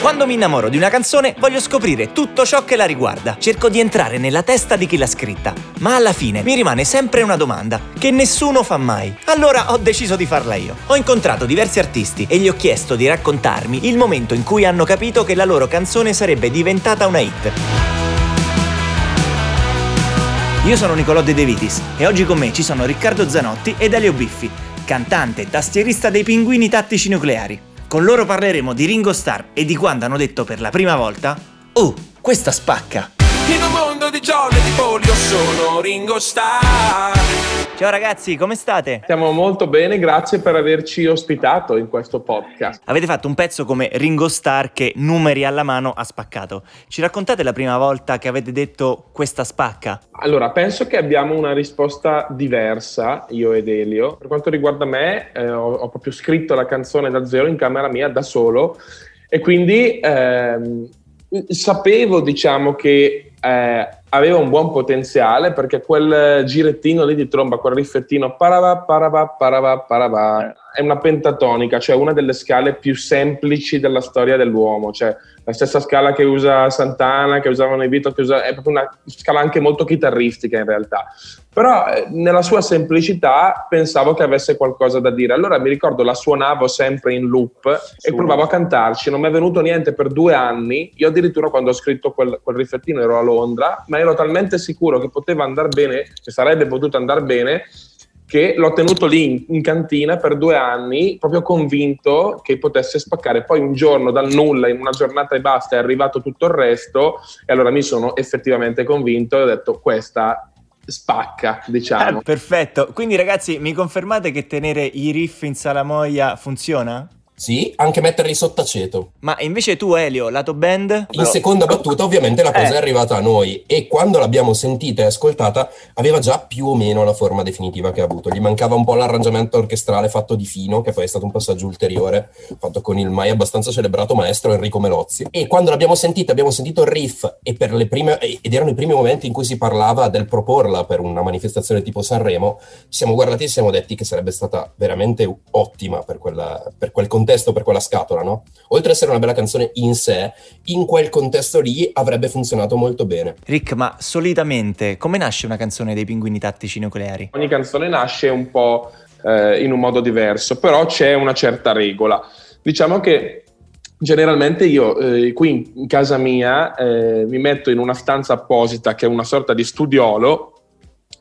Quando mi innamoro di una canzone voglio scoprire tutto ciò che la riguarda. Cerco di entrare nella testa di chi l'ha scritta. Ma alla fine mi rimane sempre una domanda che nessuno fa mai. Allora ho deciso di farla io. Ho incontrato diversi artisti e gli ho chiesto di raccontarmi il momento in cui hanno capito che la loro canzone sarebbe diventata una hit. Io sono Nicolò De Vitis e oggi con me ci sono Riccardo Zanotti ed Elio Biffi, cantante e tastierista dei Pinguini Tattici Nucleari. Con loro parleremo di Ringo Starr e di quando hanno detto per la prima volta Oh, questa spacca! In un mondo di e di Paul io sono Ringo Starr Ciao ragazzi, come state? Stiamo molto bene, grazie per averci ospitato in questo podcast. Avete fatto un pezzo come Ringo Starr che numeri alla mano ha spaccato. Ci raccontate la prima volta che avete detto questa spacca? Allora, penso che abbiamo una risposta diversa, io ed Elio. Per quanto riguarda me, eh, ho, ho, proprio scritto la canzone da zero in camera mia da solo e quindi ehm, sapevo, diciamo, che eh, aveva un buon potenziale perché quel girettino lì di tromba, quel riffettino parava, parava, parava, parava, è una pentatonica, cioè una delle scale più semplici della storia dell'uomo, cioè la stessa scala che usa Santana, che usavano i Beatles, che usa, è proprio una scala anche molto chitarristica in realtà. Però eh, nella sua semplicità pensavo che avesse qualcosa da dire. Allora mi ricordo la suonavo sempre in loop e provavo a cantarci, non mi è venuto niente per due anni. Io addirittura quando ho scritto quel, quel riffettino ero a Londra, ma ero talmente sicuro che poteva andare bene, che sarebbe potuto andare bene, che l'ho tenuto lì in, in, cantina per due anni, proprio convinto che potesse spaccare. Poi un giorno dal nulla, in una giornata e basta, è arrivato tutto il resto e allora mi sono effettivamente convinto e ho detto questa spacca, diciamo. Eh, perfetto. Quindi ragazzi, mi confermate che tenere i riff in salamoia funziona? Sì, anche metterli sotto aceto. Ma invece tu, Elio, lato band? In seconda battuta, ovviamente, la cosa eh. è arrivata a noi e quando l'abbiamo sentita e ascoltata aveva già più o meno la forma definitiva che ha avuto. Gli mancava un po' l'arrangiamento orchestrale fatto di fino, che poi è stato un passaggio ulteriore, fatto con il mai abbastanza celebrato maestro Enrico Melozzi. E quando l'abbiamo sentita, abbiamo sentito il riff e per le prime, ed erano i primi momenti in cui si parlava del proporla per una manifestazione tipo Sanremo, ci siamo guardati e siamo detti che sarebbe stata veramente ottima per, quella, per quel contesto contesto per quella scatola, no? Oltre ad essere una bella canzone in sé, in quel contesto lì avrebbe funzionato molto bene. Rick, ma solitamente come nasce una canzone dei pinguini tattici nucleari? Ogni canzone nasce un po' eh, in un modo diverso, però c'è una certa regola. Diciamo che generalmente io eh, qui in casa mia eh, mi metto in una stanza apposita che è una sorta di studiolo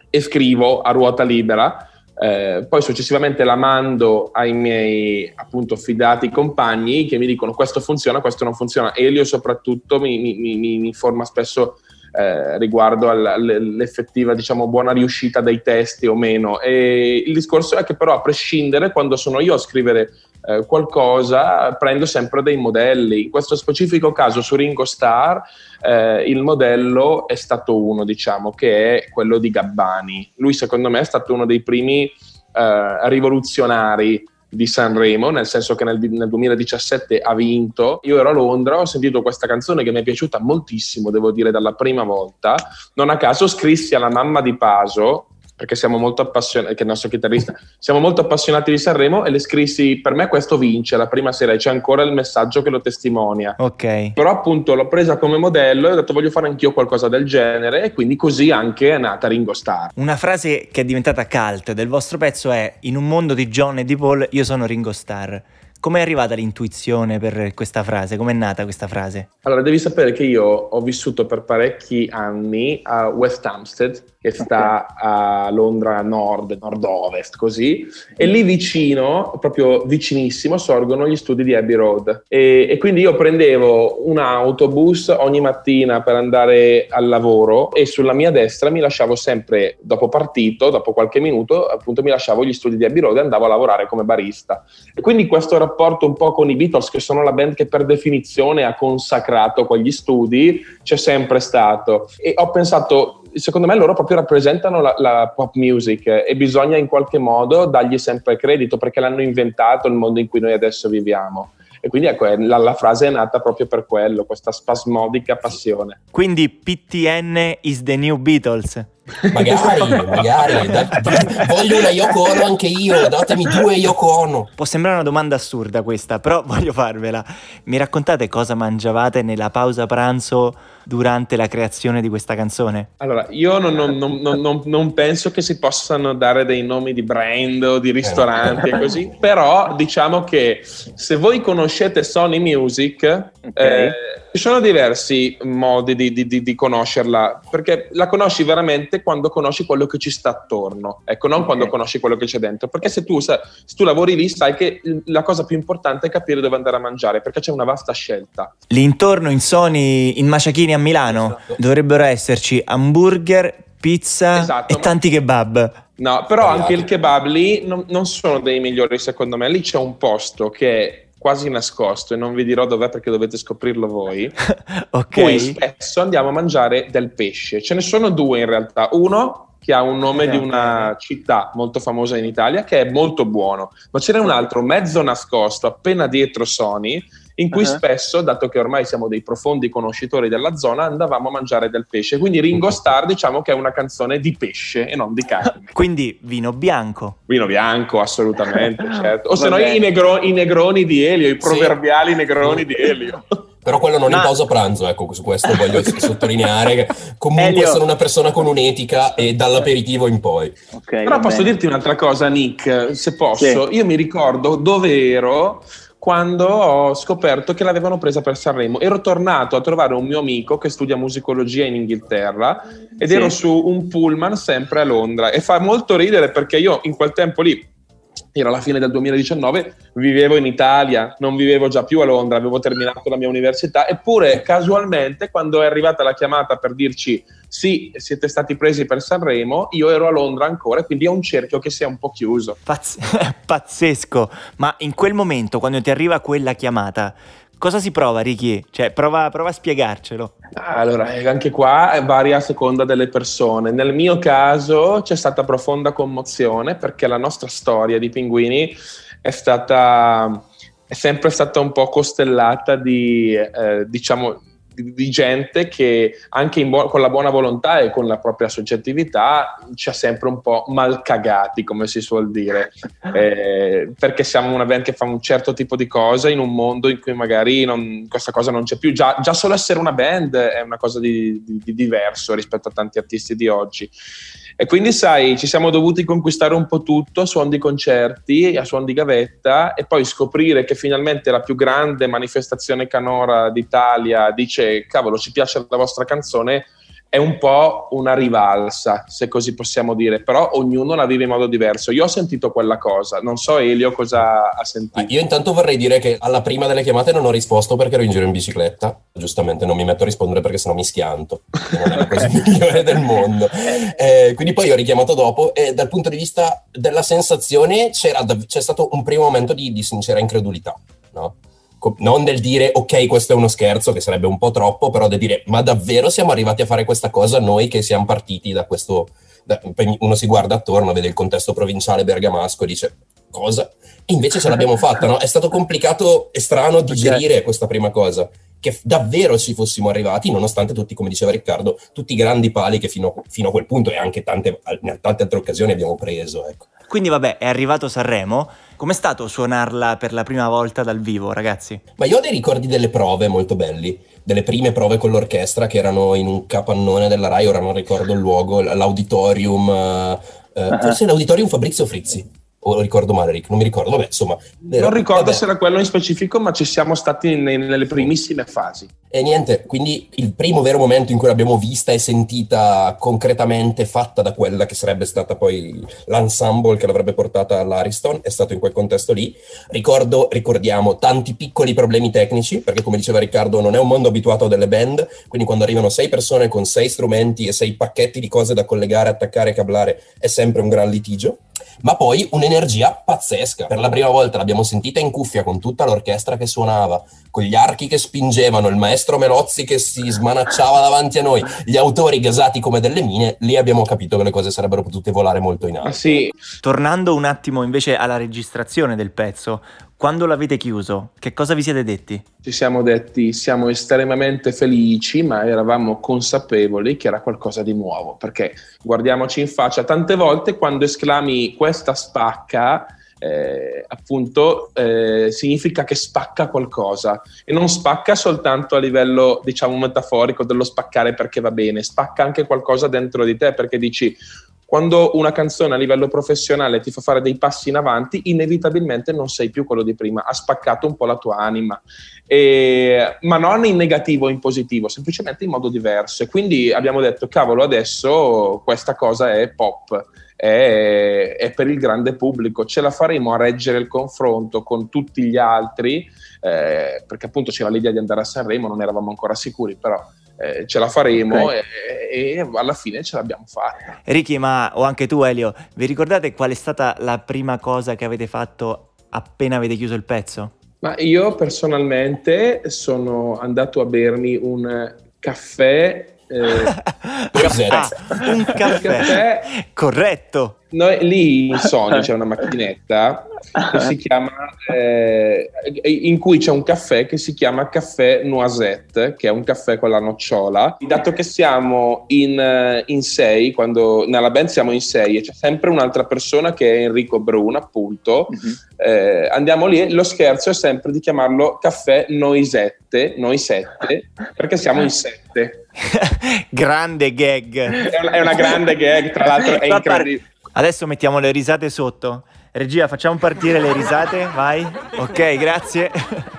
e scrivo a ruota libera eh, poi successivamente la mando ai miei appunto fidati compagni che mi dicono questo funziona, questo non funziona. Elio soprattutto mi, mi, mi, mi informa spesso eh, riguardo all'effettiva diciamo, buona riuscita dei testi o meno. E il discorso è che però a prescindere quando sono io a scrivere eh, qualcosa prendo sempre dei modelli. In questo specifico caso su Ringo Starr eh, il modello è stato uno, diciamo, che è quello di Gabbani. Lui secondo me è stato uno dei primi eh, rivoluzionari di Sanremo, nel senso che nel, nel, 2017 ha vinto. Io ero a Londra, ho sentito questa canzone che mi è piaciuta moltissimo, devo dire, dalla prima volta. Non a caso scrissi alla mamma di Paso, perché siamo molto appassionati, che è il nostro chitarrista, siamo molto appassionati di Sanremo e le scrissi, per me questo vince, la prima sera, e c'è ancora il messaggio che lo testimonia. Ok. Però appunto l'ho presa come modello e ho detto voglio fare anch'io qualcosa del genere e quindi così anche è nata Ringo Starr. Una frase che è diventata cult del vostro pezzo è in un mondo di John e di Paul io sono Ringo Starr. Com'è arrivata l'intuizione per questa frase? Com'è nata questa frase? Allora, devi sapere che io ho vissuto per parecchi anni a West Hampstead, che sta okay. a Londra nord, nord-ovest, così, e lì vicino, proprio vicinissimo, sorgono gli studi di Abbey Road. E, e quindi io prendevo un autobus ogni mattina per andare al lavoro e sulla mia destra mi lasciavo sempre, dopo partito, dopo qualche minuto, appunto mi lasciavo gli studi di Abbey Road e andavo a lavorare come barista. E quindi questo rapporto un po' con i Beatles, che sono la band che per definizione ha consacrato quegli studi, c'è sempre stato. E ho pensato, secondo me loro proprio rappresentano la, la, pop music e bisogna in qualche modo dargli sempre credito perché l'hanno inventato il mondo in cui noi adesso viviamo. E quindi ecco, la, la, frase è nata proprio per quello, questa spasmodica passione. Quindi PTN is the new Beatles? Magari, magari. Da, voglio una Yoko Ono anche io, datemi due Yoko Ono. Può sembrare una domanda assurda questa, però voglio farvela. Mi raccontate cosa mangiavate nella pausa pranzo durante la creazione di questa canzone? Allora, io non, non, non, non penso che si possano dare dei nomi di brand o di ristoranti e così, però diciamo che se voi conoscete Sony Music, okay. eh, ci sono diversi modi di, di, di, di, conoscerla, perché la conosci veramente quando conosci quello che ci sta attorno, ecco, non okay. quando conosci quello che c'è dentro, perché se tu, se tu lavori lì sai che la cosa più importante è capire dove andare a mangiare, perché c'è una vasta scelta. L'intorno in Sony, in Maciachini a Milano, esatto. dovrebbero esserci hamburger, pizza esatto, e tanti kebab. No, però anche il kebab lì non, non sono dei migliori secondo me, lì c'è un posto che quasi nascosto e non vi dirò dov'è perché dovete scoprirlo voi. ok. Poi spesso andiamo a mangiare del pesce. Ce ne sono due in realtà. Uno che ha un nome di una città molto famosa in Italia che è molto buono, ma ce n'è un altro mezzo nascosto appena dietro Sony in cui uh-huh. spesso, dato che ormai siamo dei profondi conoscitori della zona, andavamo a mangiare del pesce. Quindi Ringo Starr diciamo che è una canzone di pesce e non di carne. Quindi vino bianco. Vino bianco, assolutamente, certo. O se no i, negro- i, negroni di Elio, i proverbiali sì. negroni di Elio. Però quello non Ma... in pausa pranzo, ecco, su questo voglio sottolineare che comunque Elio. sono una persona con un'etica e dall'aperitivo in poi. Okay, Però posso bene. dirti un'altra cosa, Nick, se posso. Sì. Io mi ricordo dove ero quando ho scoperto che l'avevano presa per Sanremo. Ero tornato a trovare un mio amico che studia musicologia in Inghilterra ed sì. ero su un pullman sempre a Londra e fa molto ridere perché io in quel tempo lì era la fine del 2019, vivevo in Italia, non vivevo già più a Londra, avevo terminato la mia università, eppure casualmente quando è arrivata la chiamata per dirci sì, siete stati presi per Sanremo, io ero a Londra ancora, quindi è un cerchio che si è un po' chiuso. Pazz- pazzesco, ma in quel momento, quando ti arriva quella chiamata, cosa si prova, Ricky? Cioè, prova, prova a spiegarcelo. Allora, eh, anche qua varia a seconda delle persone. Nel mio caso c'è stata profonda commozione perché la nostra storia di pinguini è stata è sempre stata un po' costellata di, eh, diciamo, di, gente che anche bu- con la buona volontà e con la propria soggettività ci ha sempre un po' mal cagati, come si suol dire, eh, perché siamo una band che fa un certo tipo di cosa in un mondo in cui magari non, questa cosa non c'è più. Già, già, solo essere una band è una cosa di, di, di diverso rispetto a tanti artisti di oggi. E quindi, sai, ci siamo dovuti conquistare un po' tutto a suon di concerti, a suon di gavetta, e poi scoprire che finalmente la più grande manifestazione canora d'Italia dice: Cavolo, ci piace la vostra canzone, è un po' una rivalsa, se così possiamo dire, però ognuno la vive in modo diverso. Io ho sentito quella cosa, non so Elio cosa ha sentito. Ah, io intanto vorrei dire che alla prima delle chiamate non ho risposto perché ero in giro in bicicletta, giustamente non mi metto a rispondere perché sennò mi schianto, non è la cosa migliore del mondo. Eh, quindi poi ho richiamato dopo e dal punto di vista della sensazione c'è stato un primo momento di, di sincera incredulità, no? Non del dire ok questo è uno scherzo che sarebbe un po' troppo però del dire ma davvero siamo arrivati a fare questa cosa noi che siamo partiti da questo da, uno si guarda attorno vede il contesto provinciale bergamasco e dice cosa e invece ce l'abbiamo fatta no? è stato complicato e strano digerire okay. questa prima cosa che davvero ci fossimo arrivati nonostante tutti come diceva Riccardo tutti i grandi pali che fino, fino a quel punto e anche tante, in tante altre occasioni abbiamo preso ecco. Quindi vabbè è arrivato Sanremo Com'è stato suonarla per la prima volta dal vivo, ragazzi? Ma io ho dei ricordi delle prove molto belli, delle prime prove con l'orchestra che erano in un capannone della Rai, ora non ricordo il luogo, l'auditorium, eh, uh-huh. forse l'auditorium Fabrizio Frizzi o ricordo male Rick, non mi ricordo, vabbè insomma. Era, non ricordo vabbè. se era quello in specifico, ma ci siamo stati nei, nelle primissime fasi. E niente, quindi il primo vero momento in cui l'abbiamo vista e sentita concretamente fatta da quella che sarebbe stata poi l'ensemble che l'avrebbe portata all'Ariston è stato in quel contesto lì. Ricordo, ricordiamo, tanti piccoli problemi tecnici, perché come diceva Riccardo non è un mondo abituato a delle band, quindi quando arrivano sei persone con sei strumenti e sei pacchetti di cose da collegare, attaccare e cablare è sempre un gran litigio ma poi un'energia pazzesca. Per la prima volta l'abbiamo sentita in cuffia con tutta l'orchestra che suonava, con gli archi che spingevano, il maestro Melozzi che si smanacciava davanti a noi, gli autori gasati come delle mine, lì abbiamo capito che le cose sarebbero potute volare molto in alto. Ah, sì. Tornando un attimo invece alla registrazione del pezzo, Quando l'avete chiuso, che cosa vi siete detti? Ci siamo detti siamo estremamente felici, ma eravamo consapevoli che era qualcosa di nuovo, perché guardiamoci in faccia, tante volte quando esclami questa spacca, eh, appunto eh, significa che spacca qualcosa e non spacca soltanto a livello diciamo metaforico dello spaccare perché va bene, spacca anche qualcosa dentro di te perché dici quando una canzone a livello professionale ti fa fare dei passi in avanti, inevitabilmente non sei più quello di prima, ha spaccato un po' la tua anima, e, ma non in negativo o in positivo, semplicemente in modo diverso. E quindi abbiamo detto, cavolo, adesso questa cosa è pop. È, è per il grande pubblico, ce la faremo a reggere il confronto con tutti gli altri, eh, perché appunto c'era l'idea di andare a Sanremo, non eravamo ancora sicuri, però eh, ce la faremo okay. e, e, alla fine ce l'abbiamo fatta. Ricky, ma o anche tu Elio, vi ricordate qual è stata la prima cosa che avete fatto appena avete chiuso il pezzo? Ma io personalmente sono andato a bermi un caffè. Eh, ah, un caffè. caffè. Corretto. Noi, lì in Sony c'è una macchinetta si chiama, eh, in cui c'è un caffè che si chiama caffè Noisette, che è un caffè con la nocciola. Dato che siamo in, eh, in sei, quando nella band siamo in sei e c'è sempre un'altra persona che è Enrico Brun, appunto, mm-hmm. eh, andiamo lì e lo scherzo è sempre di chiamarlo caffè Noisette, Noisette, perché siamo in sette. grande gag. È una, è una grande gag, tra l'altro è incredibile. Adesso mettiamo le risate sotto. Regia, facciamo partire le risate, vai. Ok, grazie.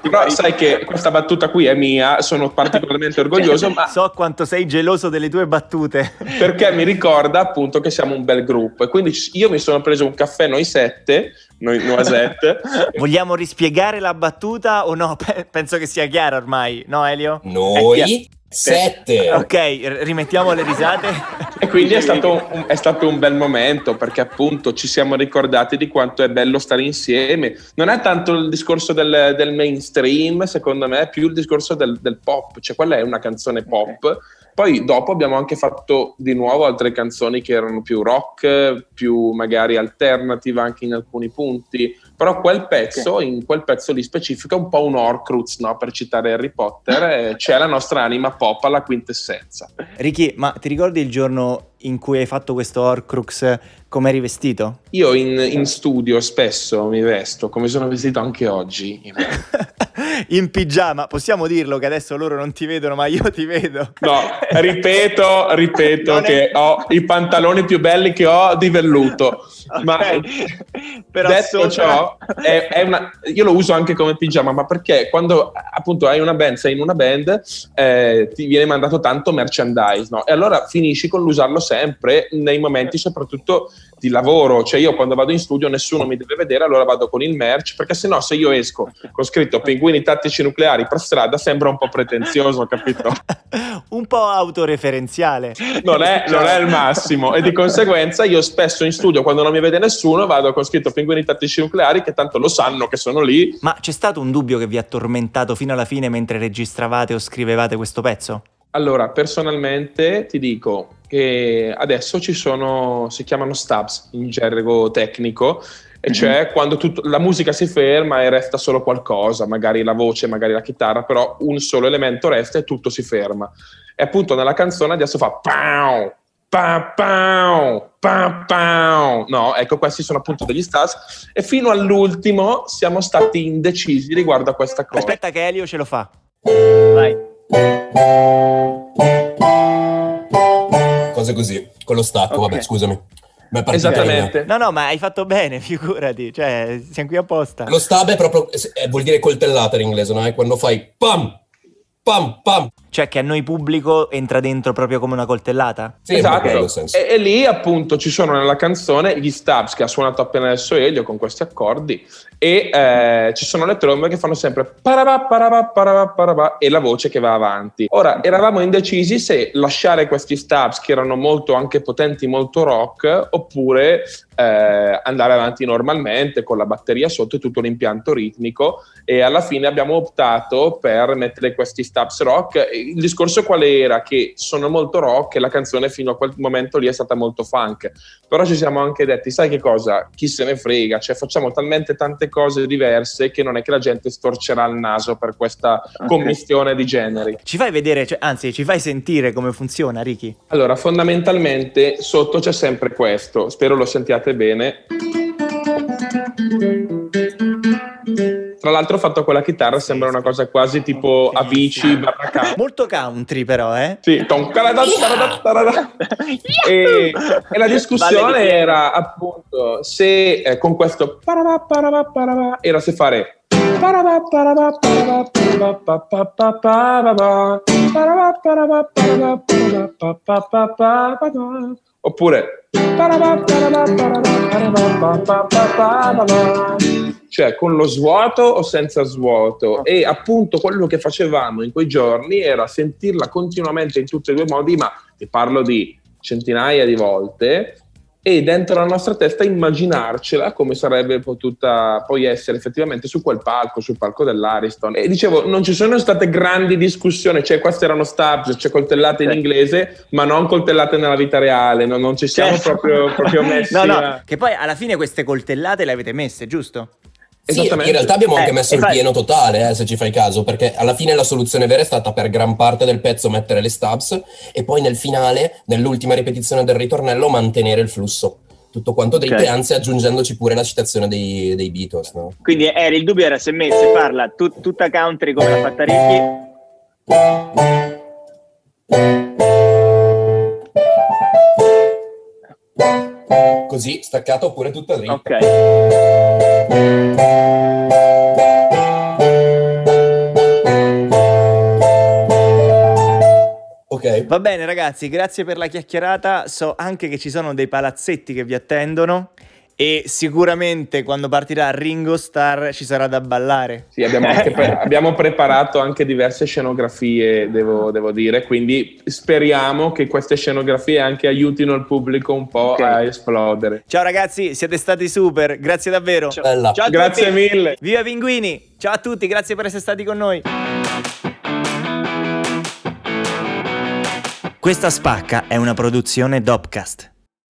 Però sai che questa battuta qui è mia, sono particolarmente orgoglioso, ma... So quanto sei geloso delle tue battute. Perché mi ricorda appunto che siamo un bel gruppo e quindi io mi sono preso un caffè noi sette, noi noisette. Vogliamo rispiegare la battuta o no? Penso che sia chiaro ormai, no Elio? Noi Sette. Ok, rimettiamo le risate. E quindi è stato, un, è stato, un, bel momento perché appunto ci siamo ricordati di quanto è bello stare insieme. Non è tanto il discorso del, del mainstream, secondo me, è più il discorso del, del, pop. Cioè, quella è una canzone pop. Okay. Poi dopo abbiamo anche fatto di nuovo altre canzoni che erano più rock, più magari alternative anche in alcuni punti però quel pezzo, okay. in quel pezzo lì specifico, è un po' un Horcrux, no? per citare Harry Potter, c'è la nostra anima pop alla quintessenza. Ricky, ma ti ricordi il giorno in cui hai fatto questo Horcrux come eri vestito? Io in, in, studio spesso mi vesto come sono vestito anche oggi. In, pigiama, possiamo dirlo che adesso loro non ti vedono, ma io ti vedo. No, ripeto, ripeto che è... ho i pantaloni più belli che ho di velluto. Okay. Ma Però detto sopra... ciò, è, è una... io lo uso anche come pigiama, ma perché quando appunto hai una band, sei in una band, eh, ti viene mandato tanto merchandise, no? E allora finisci con l'usarlo sempre nei momenti soprattutto di lavoro, cioè io quando vado in studio nessuno mi deve vedere, allora vado con il merch, perché sennò se io esco con scritto pinguini tattici nucleari per strada sembra un po' pretenzioso, capito? un po' autoreferenziale. Non è, non è il massimo e di conseguenza io spesso in studio quando non mi vede nessuno vado con scritto pinguini tattici nucleari che tanto lo sanno che sono lì. Ma c'è stato un dubbio che vi ha tormentato fino alla fine mentre registravate o scrivevate questo pezzo? Allora, personalmente ti dico che adesso ci sono, si chiamano stabs in gergo tecnico, e mm-hmm. cioè quando tutto, la musica si ferma e resta solo qualcosa, magari la voce, magari la chitarra, però un solo elemento resta e tutto si ferma. E appunto nella canzone adesso fa pow, pow, pow, pow, pow. No, ecco, questi sono appunto degli stabs e fino all'ultimo siamo stati indecisi riguardo a questa cosa. Aspetta che Elio ce lo fa. Vai. Cose così, con lo stacco, okay. vabbè, scusami. Beh, Esattamente. No, no, ma hai fatto bene, figurati, cioè, siamo qui apposta. Lo stab è proprio, eh, vuol dire coltellata in inglese, no? È quando fai pam, pam, pam. Cioè che a noi pubblico entra dentro proprio come una coltellata? Sì, esatto. E, e, lì appunto ci sono nella canzone gli stabs che ha suonato appena adesso Elio con questi accordi e eh, ci sono le trombe che fanno sempre parabà, parabà, parabà, parabà e la voce che va avanti. Ora, eravamo indecisi se lasciare questi stabs che erano molto anche potenti, molto rock, oppure eh, andare avanti normalmente con la batteria sotto e tutto l'impianto ritmico e alla fine abbiamo optato per mettere questi stabs rock il discorso qual era? Che sono molto rock e la canzone fino a quel momento lì è stata molto funk, però ci siamo anche detti, sai che cosa? Chi se ne frega, cioè facciamo talmente tante cose diverse che non è che la gente storcerà il naso per questa okay. commistione di generi. Ci fai vedere, cioè, anzi ci fai sentire come funziona Ricky? Allora, fondamentalmente sotto c'è sempre questo, spero lo sentiate bene. Tra l'altro ho fatto con la chitarra, sembra una cosa quasi tipo Avicii barra Molto country però, eh? Sì, e, e la discussione era appunto se eh, con questo era se fare oppure cioè con lo svuoto o senza svuoto? E appunto quello che facevamo in quei giorni era sentirla continuamente in tutti e due i modi ma ti parlo di centinaia di volte e dentro la nostra testa immaginarcela come sarebbe potuta poi essere effettivamente su quel palco, sul palco dell'Ariston. E dicevo, non ci sono state grandi discussioni, cioè queste erano stabs, cioè coltellate in inglese, ma non coltellate nella vita reale, no? non ci siamo certo. proprio, proprio messi. no, no, a... che poi alla fine queste coltellate le avete messe, giusto? Sì, in realtà abbiamo anche eh, messo il pieno totale, eh, se ci fai caso, perché alla fine la soluzione vera è stata per gran parte del pezzo mettere le stabs e poi nel finale, nell'ultima ripetizione del ritornello, mantenere il flusso. Tutto quanto dritto okay. e anzi aggiungendoci pure la citazione dei, dei Beatles. No? Quindi era, il dubbio era se Messi parla tut, tutta country come l'ha fatta Ricky. Così, staccato oppure tutta dritta. Ok. Va bene ragazzi, grazie per la chiacchierata. So anche che ci sono dei palazzetti che vi attendono e sicuramente quando partirà Ringo Starr ci sarà da ballare. Sì, abbiamo, pre- abbiamo preparato anche diverse scenografie, devo, devo, dire, quindi speriamo che queste scenografie anche aiutino il pubblico un po' okay. a esplodere. Ciao ragazzi, siete stati super, grazie davvero. Ciao, Ciao grazie tutti. mille. Viva Pinguini, ciao a tutti, grazie per essere stati con noi. Questa spacca è una produzione Dopcast.